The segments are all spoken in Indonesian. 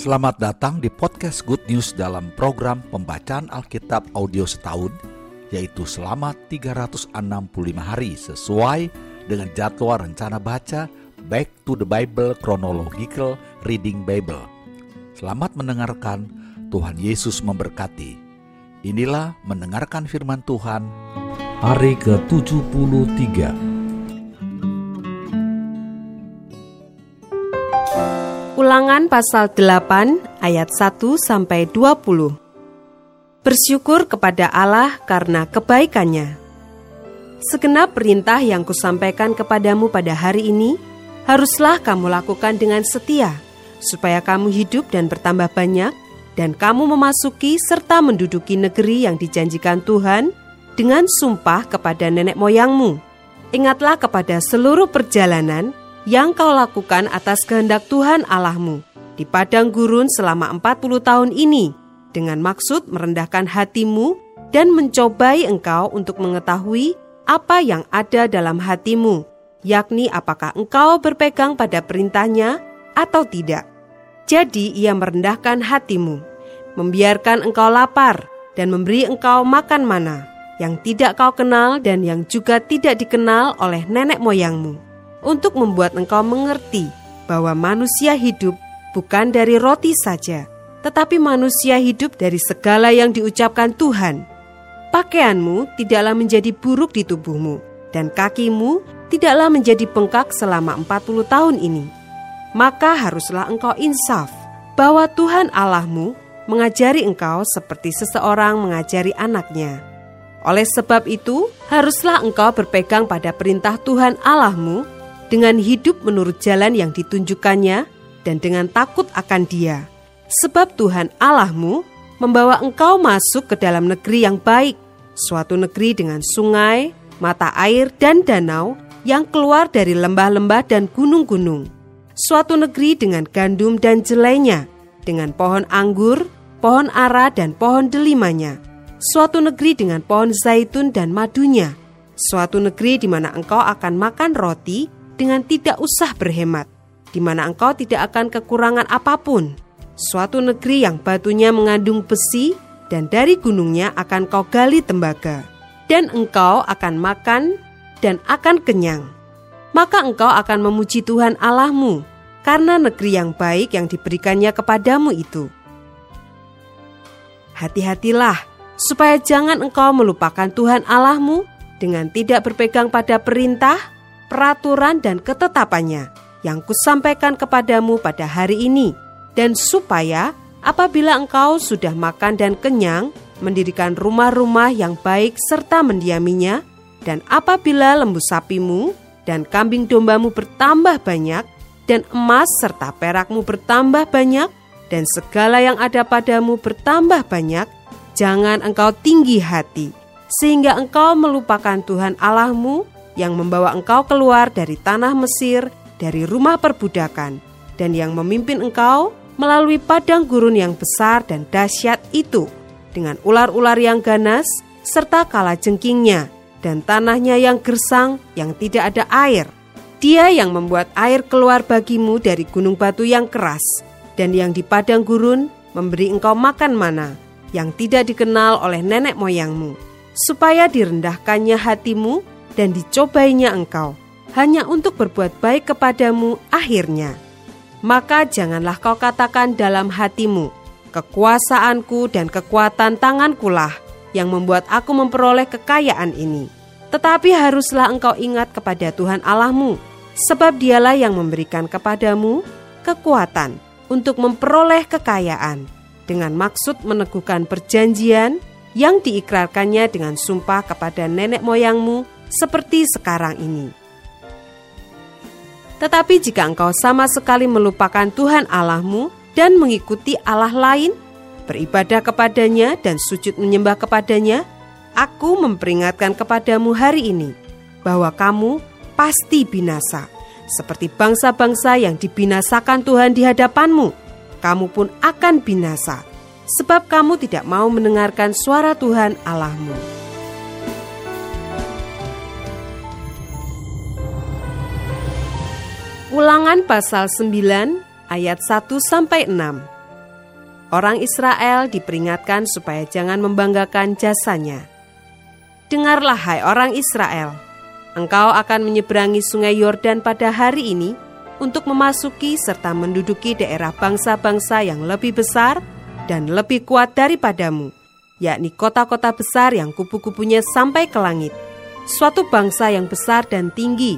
Selamat datang di podcast Good News dalam program pembacaan Alkitab audio setahun, yaitu selama 365 hari sesuai dengan jadwal rencana baca Back to the Bible Chronological Reading Bible. Selamat mendengarkan, Tuhan Yesus memberkati. Inilah mendengarkan firman Tuhan hari ke-73. Ulangan pasal 8 ayat 1 sampai 20. Bersyukur kepada Allah karena kebaikannya. Segenap perintah yang kusampaikan kepadamu pada hari ini haruslah kamu lakukan dengan setia supaya kamu hidup dan bertambah banyak dan kamu memasuki serta menduduki negeri yang dijanjikan Tuhan dengan sumpah kepada nenek moyangmu. Ingatlah kepada seluruh perjalanan yang kau lakukan atas kehendak Tuhan Allahmu di padang gurun selama 40 tahun ini dengan maksud merendahkan hatimu dan mencobai engkau untuk mengetahui apa yang ada dalam hatimu, yakni apakah engkau berpegang pada perintahnya atau tidak. Jadi ia merendahkan hatimu, membiarkan engkau lapar dan memberi engkau makan mana yang tidak kau kenal dan yang juga tidak dikenal oleh nenek moyangmu untuk membuat engkau mengerti bahwa manusia hidup bukan dari roti saja, tetapi manusia hidup dari segala yang diucapkan Tuhan. Pakaianmu tidaklah menjadi buruk di tubuhmu, dan kakimu tidaklah menjadi bengkak selama 40 tahun ini. Maka haruslah engkau insaf bahwa Tuhan Allahmu mengajari engkau seperti seseorang mengajari anaknya. Oleh sebab itu, haruslah engkau berpegang pada perintah Tuhan Allahmu dengan hidup menurut jalan yang ditunjukkannya dan dengan takut akan Dia. Sebab Tuhan Allahmu membawa engkau masuk ke dalam negeri yang baik, suatu negeri dengan sungai, mata air, dan danau yang keluar dari lembah-lembah dan gunung-gunung. Suatu negeri dengan gandum dan jelainya, dengan pohon anggur, pohon ara, dan pohon delimanya. Suatu negeri dengan pohon zaitun dan madunya. Suatu negeri di mana engkau akan makan roti dengan tidak usah berhemat, di mana engkau tidak akan kekurangan apa pun. Suatu negeri yang batunya mengandung besi, dan dari gunungnya akan kau gali tembaga, dan engkau akan makan dan akan kenyang. Maka engkau akan memuji Tuhan Allahmu karena negeri yang baik yang diberikannya kepadamu itu. Hati-hatilah supaya jangan engkau melupakan Tuhan Allahmu dengan tidak berpegang pada perintah, peraturan dan ketetapannya yang kusampaikan kepadamu pada hari ini, dan supaya apabila engkau sudah makan dan kenyang, mendirikan rumah-rumah yang baik serta mendiaminya, dan apabila lembu sapimu dan kambing dombamu bertambah banyak, dan emas serta perakmu bertambah banyak, dan segala yang ada padamu bertambah banyak, jangan engkau tinggi hati, sehingga engkau melupakan Tuhan Allahmu yang membawa engkau keluar dari tanah Mesir, dari rumah perbudakan, dan yang memimpin engkau melalui padang gurun yang besar dan dahsyat itu, dengan ular-ular yang ganas, serta kala jengkingnya, dan tanahnya yang gersang yang tidak ada air. Dia yang membuat air keluar bagimu dari gunung batu yang keras, dan yang di padang gurun memberi engkau makan mana, yang tidak dikenal oleh nenek moyangmu, supaya direndahkannya hatimu dan dicobainya engkau, hanya untuk berbuat baik kepadamu akhirnya. Maka janganlah kau katakan dalam hatimu, kekuasaanku dan kekuatan tangankulah yang membuat aku memperoleh kekayaan ini. Tetapi haruslah engkau ingat kepada Tuhan Allahmu, sebab dialah yang memberikan kepadamu kekuatan untuk memperoleh kekayaan, dengan maksud meneguhkan perjanjian yang diikrarkannya dengan sumpah kepada nenek moyangmu seperti sekarang ini. Tetapi jika engkau sama sekali melupakan Tuhan Allahmu dan mengikuti Allah lain, beribadah kepadanya dan sujud menyembah kepadanya, aku memperingatkan kepadamu hari ini bahwa kamu pasti binasa, seperti bangsa-bangsa yang dibinasakan Tuhan di hadapanmu. Kamu pun akan binasa, sebab kamu tidak mau mendengarkan suara Tuhan Allahmu. Ulangan pasal 9 ayat 1 sampai 6. orang Israel diperingatkan supaya jangan membanggakan jasanya. Dengarlah hai orang Israel, engkau akan menyeberangi sungai Yordan pada hari ini untuk memasuki serta menduduki daerah bangsa-bangsa yang lebih besar dan lebih kuat daripadamu, yakni kota-kota besar yang kupu-kupunya sampai ke langit. Suatu bangsa yang besar dan tinggi,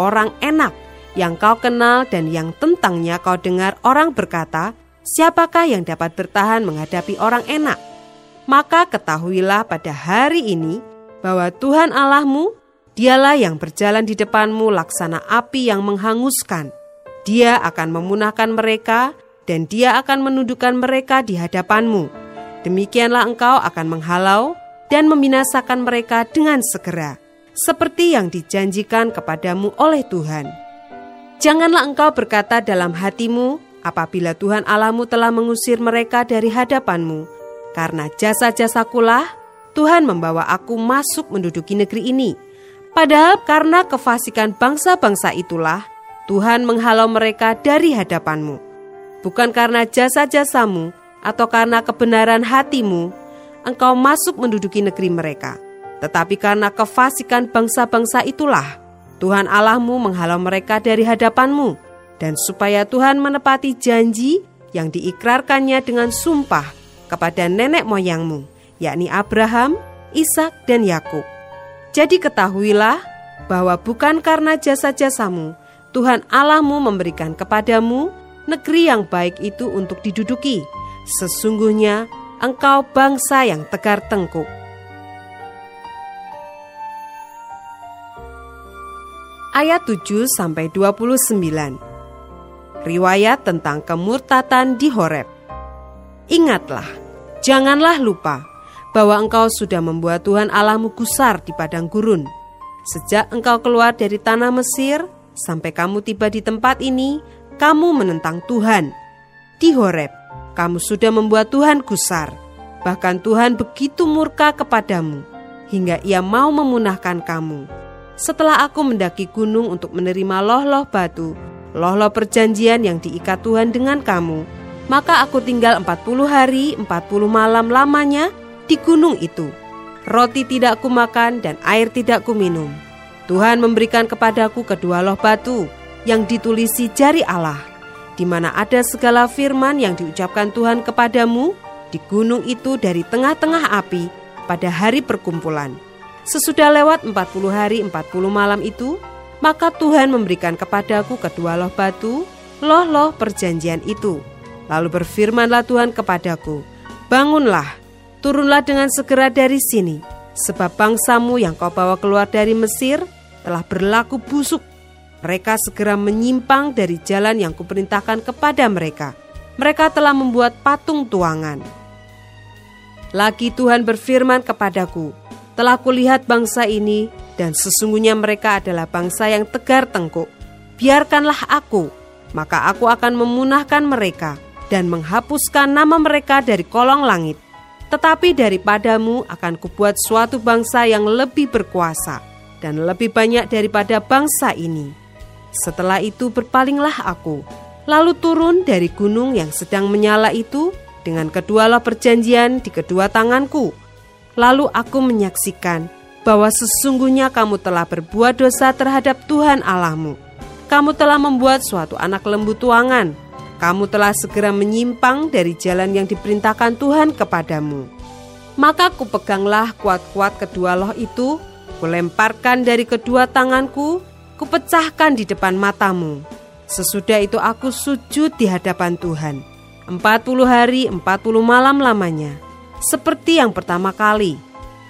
orang enak, yang kau kenal dan yang tentangnya kau dengar orang berkata, siapakah yang dapat bertahan menghadapi orang enak? Maka ketahuilah pada hari ini bahwa Tuhan Allahmu, dialah yang berjalan di depanmu laksana api yang menghanguskan. Dia akan memunahkan mereka dan dia akan menundukkan mereka di hadapanmu. Demikianlah engkau akan menghalau dan membinasakan mereka dengan segera, seperti yang dijanjikan kepadamu oleh Tuhan. Janganlah engkau berkata dalam hatimu, apabila Tuhan Allahmu telah mengusir mereka dari hadapanmu, karena jasa-jasakulah Tuhan membawa aku masuk menduduki negeri ini. Padahal karena kefasikan bangsa-bangsa itulah Tuhan menghalau mereka dari hadapanmu bukan karena jasa-jasamu atau karena kebenaran hatimu, engkau masuk menduduki negeri mereka. Tetapi karena kefasikan bangsa-bangsa itulah, Tuhan Allahmu menghalau mereka dari hadapanmu, dan supaya Tuhan menepati janji yang diikrarkannya dengan sumpah kepada nenek moyangmu, yakni Abraham, Ishak, dan Yakub. Jadi ketahuilah bahwa bukan karena jasa-jasamu, Tuhan Allahmu memberikan kepadamu negeri yang baik itu untuk diduduki. Sesungguhnya engkau bangsa yang tegar tengkuk. Ayat 7 sampai 29. Riwayat tentang kemurtatan di Horeb. Ingatlah, janganlah lupa bahwa engkau sudah membuat Tuhan Allahmu gusar di padang gurun. Sejak engkau keluar dari tanah Mesir sampai kamu tiba di tempat ini, kamu menentang Tuhan. Di Horeb, kamu sudah membuat Tuhan gusar. Bahkan Tuhan begitu murka kepadamu, hingga ia mau memunahkan kamu. Setelah aku mendaki gunung untuk menerima loh-loh batu, loh-loh perjanjian yang diikat Tuhan dengan kamu, maka aku tinggal 40 hari, 40 malam lamanya di gunung itu. Roti tidak kumakan dan air tidak kuminum. Tuhan memberikan kepadaku kedua loh batu, yang ditulisi jari Allah, di mana ada segala firman yang diucapkan Tuhan kepadamu di gunung itu dari tengah-tengah api pada hari perkumpulan. Sesudah lewat 40 hari 40 malam itu, maka Tuhan memberikan kepadaku kedua loh batu, loh-loh perjanjian itu. Lalu berfirmanlah Tuhan kepadaku, Bangunlah, turunlah dengan segera dari sini, sebab bangsamu yang kau bawa keluar dari Mesir telah berlaku busuk mereka segera menyimpang dari jalan yang kuperintahkan kepada mereka. Mereka telah membuat patung tuangan. Lagi Tuhan berfirman kepadaku, telah kulihat bangsa ini dan sesungguhnya mereka adalah bangsa yang tegar tengkuk. Biarkanlah aku, maka aku akan memunahkan mereka dan menghapuskan nama mereka dari kolong langit. Tetapi daripadamu akan kubuat suatu bangsa yang lebih berkuasa dan lebih banyak daripada bangsa ini setelah itu berpalinglah aku, lalu turun dari gunung yang sedang menyala itu dengan kedua loh perjanjian di kedua tanganku. Lalu aku menyaksikan bahwa sesungguhnya kamu telah berbuat dosa terhadap Tuhan Allahmu. Kamu telah membuat suatu anak lembu tuangan. Kamu telah segera menyimpang dari jalan yang diperintahkan Tuhan kepadamu. Maka kupeganglah kuat-kuat kedua loh itu, kulemparkan dari kedua tanganku kupecahkan di depan matamu. Sesudah itu aku sujud di hadapan Tuhan. Empat puluh hari, empat puluh malam lamanya. Seperti yang pertama kali,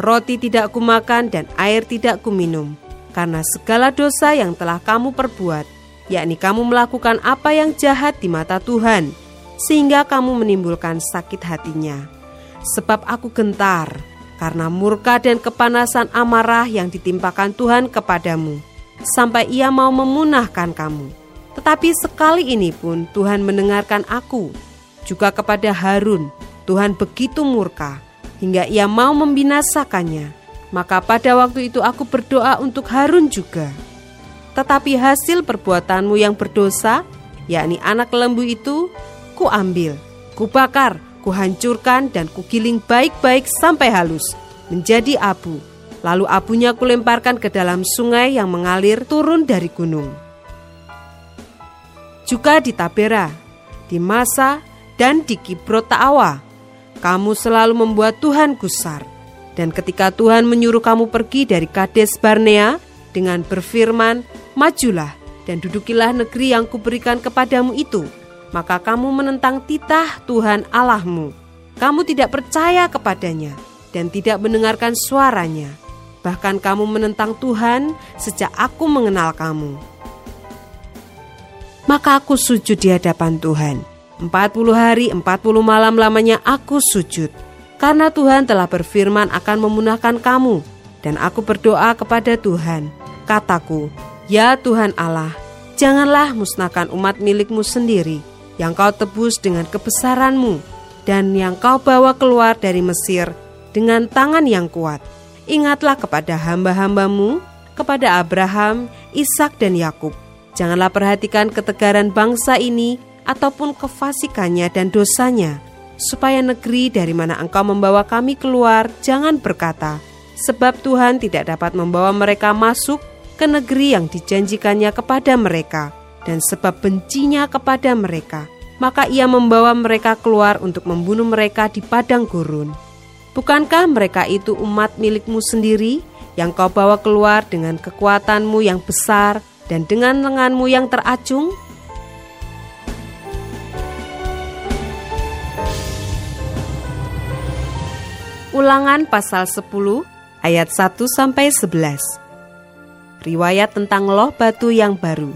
roti tidak kumakan dan air tidak kuminum. Karena segala dosa yang telah kamu perbuat, yakni kamu melakukan apa yang jahat di mata Tuhan, sehingga kamu menimbulkan sakit hatinya. Sebab aku gentar, karena murka dan kepanasan amarah yang ditimpakan Tuhan kepadamu sampai ia mau memunahkan kamu. Tetapi sekali ini pun Tuhan mendengarkan aku. Juga kepada Harun, Tuhan begitu murka hingga ia mau membinasakannya. Maka pada waktu itu aku berdoa untuk Harun juga. Tetapi hasil perbuatanmu yang berdosa, yakni anak lembu itu, ku ambil, ku bakar, kuhancurkan dan kugiling baik-baik sampai halus, menjadi abu. Lalu abunya kulemparkan ke dalam sungai yang mengalir turun dari gunung. Juga di Tabera, di Masa, dan di Kibrot kamu selalu membuat Tuhan gusar. Dan ketika Tuhan menyuruh kamu pergi dari Kades Barnea dengan berfirman, Majulah dan dudukilah negeri yang kuberikan kepadamu itu, maka kamu menentang titah Tuhan Allahmu. Kamu tidak percaya kepadanya dan tidak mendengarkan suaranya. Bahkan kamu menentang Tuhan sejak aku mengenal kamu. Maka aku sujud di hadapan Tuhan. 40 hari 40 malam lamanya aku sujud karena Tuhan telah berfirman akan memunahkan kamu. Dan aku berdoa kepada Tuhan, kataku, Ya Tuhan Allah, janganlah musnahkan umat milikmu sendiri, yang kau tebus dengan kebesaranmu, dan yang kau bawa keluar dari Mesir dengan tangan yang kuat. Ingatlah kepada hamba-hambamu, kepada Abraham, Ishak dan Yakub. Janganlah perhatikan ketegaran bangsa ini ataupun kefasikannya dan dosanya, supaya negeri dari mana engkau membawa kami keluar jangan berkata, sebab Tuhan tidak dapat membawa mereka masuk ke negeri yang dijanjikannya kepada mereka, dan sebab bencinya kepada mereka, maka ia membawa mereka keluar untuk membunuh mereka di padang gurun. Bukankah mereka itu umat milikmu sendiri yang kau bawa keluar dengan kekuatanmu yang besar dan dengan lenganmu yang teracung? Ulangan pasal 10 ayat 1 sampai 11. Riwayat tentang loh batu yang baru.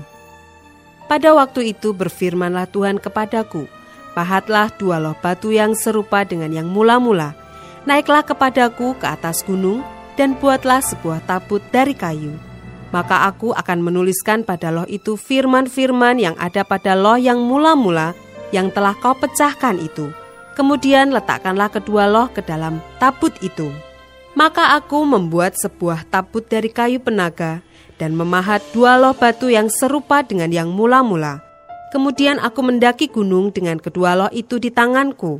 Pada waktu itu berfirmanlah Tuhan kepadaku, pahatlah dua loh batu yang serupa dengan yang mula-mula. Naiklah kepadaku ke atas gunung dan buatlah sebuah tabut dari kayu. Maka aku akan menuliskan pada loh itu firman-firman yang ada pada loh yang mula-mula yang telah kau pecahkan itu Kemudian letakkanlah kedua loh ke dalam tabut itu. Maka aku membuat sebuah tabut dari kayu penaga dan memahat dua loh batu yang serupa dengan yang mula-mula. Kemudian aku mendaki gunung dengan kedua loh itu di tanganku.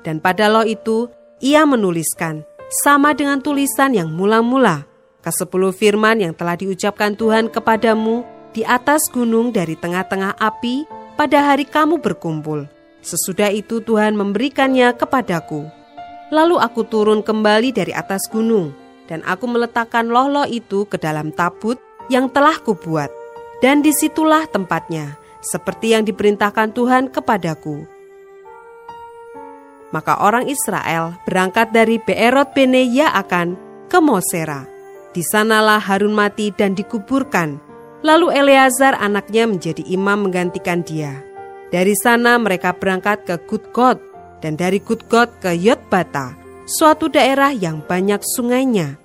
Dan pada loh itu ia menuliskan, sama dengan tulisan yang mula-mula, kesepuluh firman yang telah diucapkan Tuhan kepadamu di atas gunung dari tengah-tengah api pada hari kamu berkumpul Sesudah itu Tuhan memberikannya kepadaku. Lalu aku turun kembali dari atas gunung, dan aku meletakkan loh-loh itu ke dalam tabut yang telah kubuat. Dan di situlah tempatnya, seperti yang diperintahkan Tuhan kepadaku. Maka orang Israel berangkat dari Beerot Bene Yaakan ke Mosera. Di sanalah Harun mati dan dikuburkan. Lalu Eleazar anaknya menjadi imam menggantikan dia. Dari sana mereka berangkat ke Gudgot dan dari Gudgot ke Yotbata, suatu daerah yang banyak sungainya.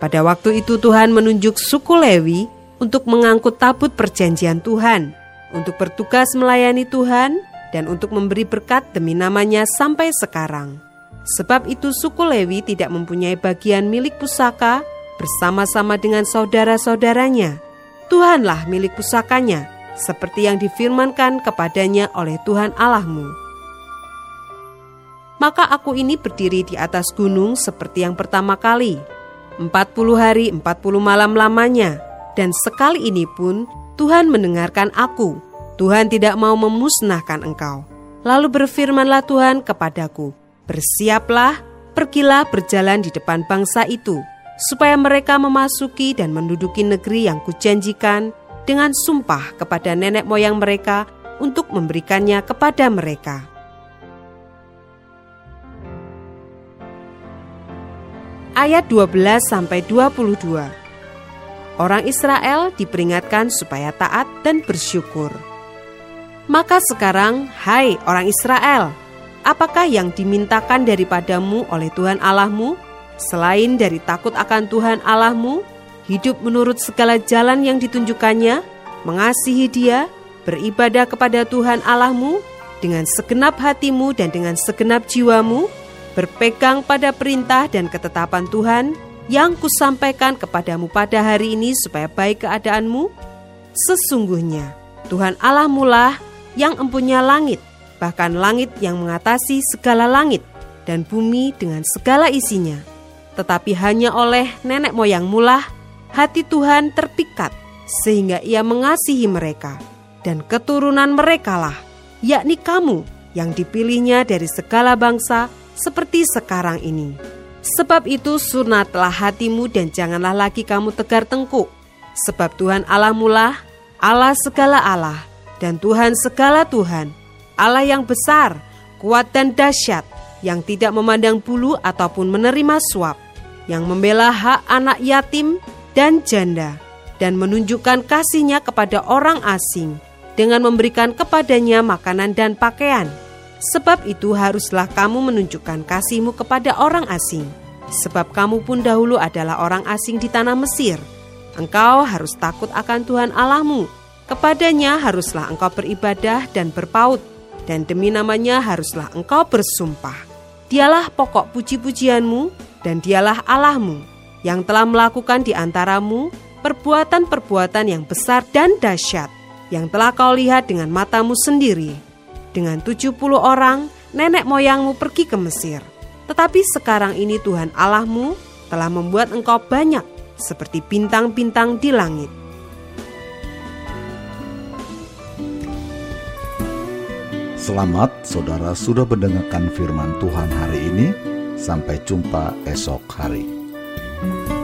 Pada waktu itu Tuhan menunjuk suku Lewi untuk mengangkut tabut perjanjian Tuhan, untuk bertugas melayani Tuhan dan untuk memberi berkat demi namanya sampai sekarang. Sebab itu suku Lewi tidak mempunyai bagian milik pusaka bersama-sama dengan saudara-saudaranya. Tuhanlah milik pusakanya, seperti yang difirmankan kepadanya oleh Tuhan Allahmu. Maka aku ini berdiri di atas gunung seperti yang pertama kali, empat puluh hari empat puluh malam lamanya, dan sekali ini pun Tuhan mendengarkan aku. Tuhan tidak mau memusnahkan engkau. Lalu berfirmanlah Tuhan kepadaku, Bersiaplah, pergilah berjalan di depan bangsa itu, supaya mereka memasuki dan menduduki negeri yang kujanjikan, dengan sumpah kepada nenek moyang mereka untuk memberikannya kepada mereka. Ayat 12 sampai 22. Orang Israel diperingatkan supaya taat dan bersyukur. Maka sekarang, hai orang Israel, apakah yang dimintakan daripadamu oleh Tuhan Allahmu selain dari takut akan Tuhan Allahmu hidup menurut segala jalan yang ditunjukkannya, mengasihi Dia, beribadah kepada Tuhan Allahmu dengan segenap hatimu dan dengan segenap jiwamu, berpegang pada perintah dan ketetapan Tuhan yang kusampaikan kepadamu pada hari ini supaya baik keadaanmu. Sesungguhnya Tuhan Allahmu lah yang empunya langit, bahkan langit yang mengatasi segala langit dan bumi dengan segala isinya. Tetapi hanya oleh nenek moyang mulah hati Tuhan terpikat sehingga ia mengasihi mereka dan keturunan merekalah yakni kamu yang dipilihnya dari segala bangsa seperti sekarang ini. Sebab itu sunatlah hatimu dan janganlah lagi kamu tegar tengkuk. Sebab Tuhan Allah mula, Allah segala Allah, dan Tuhan segala Tuhan, Allah yang besar, kuat dan dahsyat, yang tidak memandang bulu ataupun menerima suap, yang membela hak anak yatim dan janda, dan menunjukkan kasihnya kepada orang asing, dengan memberikan kepadanya makanan dan pakaian. Sebab itu haruslah kamu menunjukkan kasihmu kepada orang asing, sebab kamu pun dahulu adalah orang asing di tanah Mesir. Engkau harus takut akan Tuhan Allahmu, kepadanya haruslah engkau beribadah dan berpaut, dan demi namanya haruslah engkau bersumpah. Dialah pokok puji-pujianmu dan dialah Allahmu yang telah melakukan di antaramu perbuatan-perbuatan yang besar dan dahsyat yang telah kau lihat dengan matamu sendiri. Dengan 70 orang, nenek moyangmu pergi ke Mesir. Tetapi sekarang ini Tuhan Allahmu telah membuat engkau banyak seperti bintang-bintang di langit. Selamat saudara sudah mendengarkan firman Tuhan hari ini. Sampai jumpa esok hari. Bye.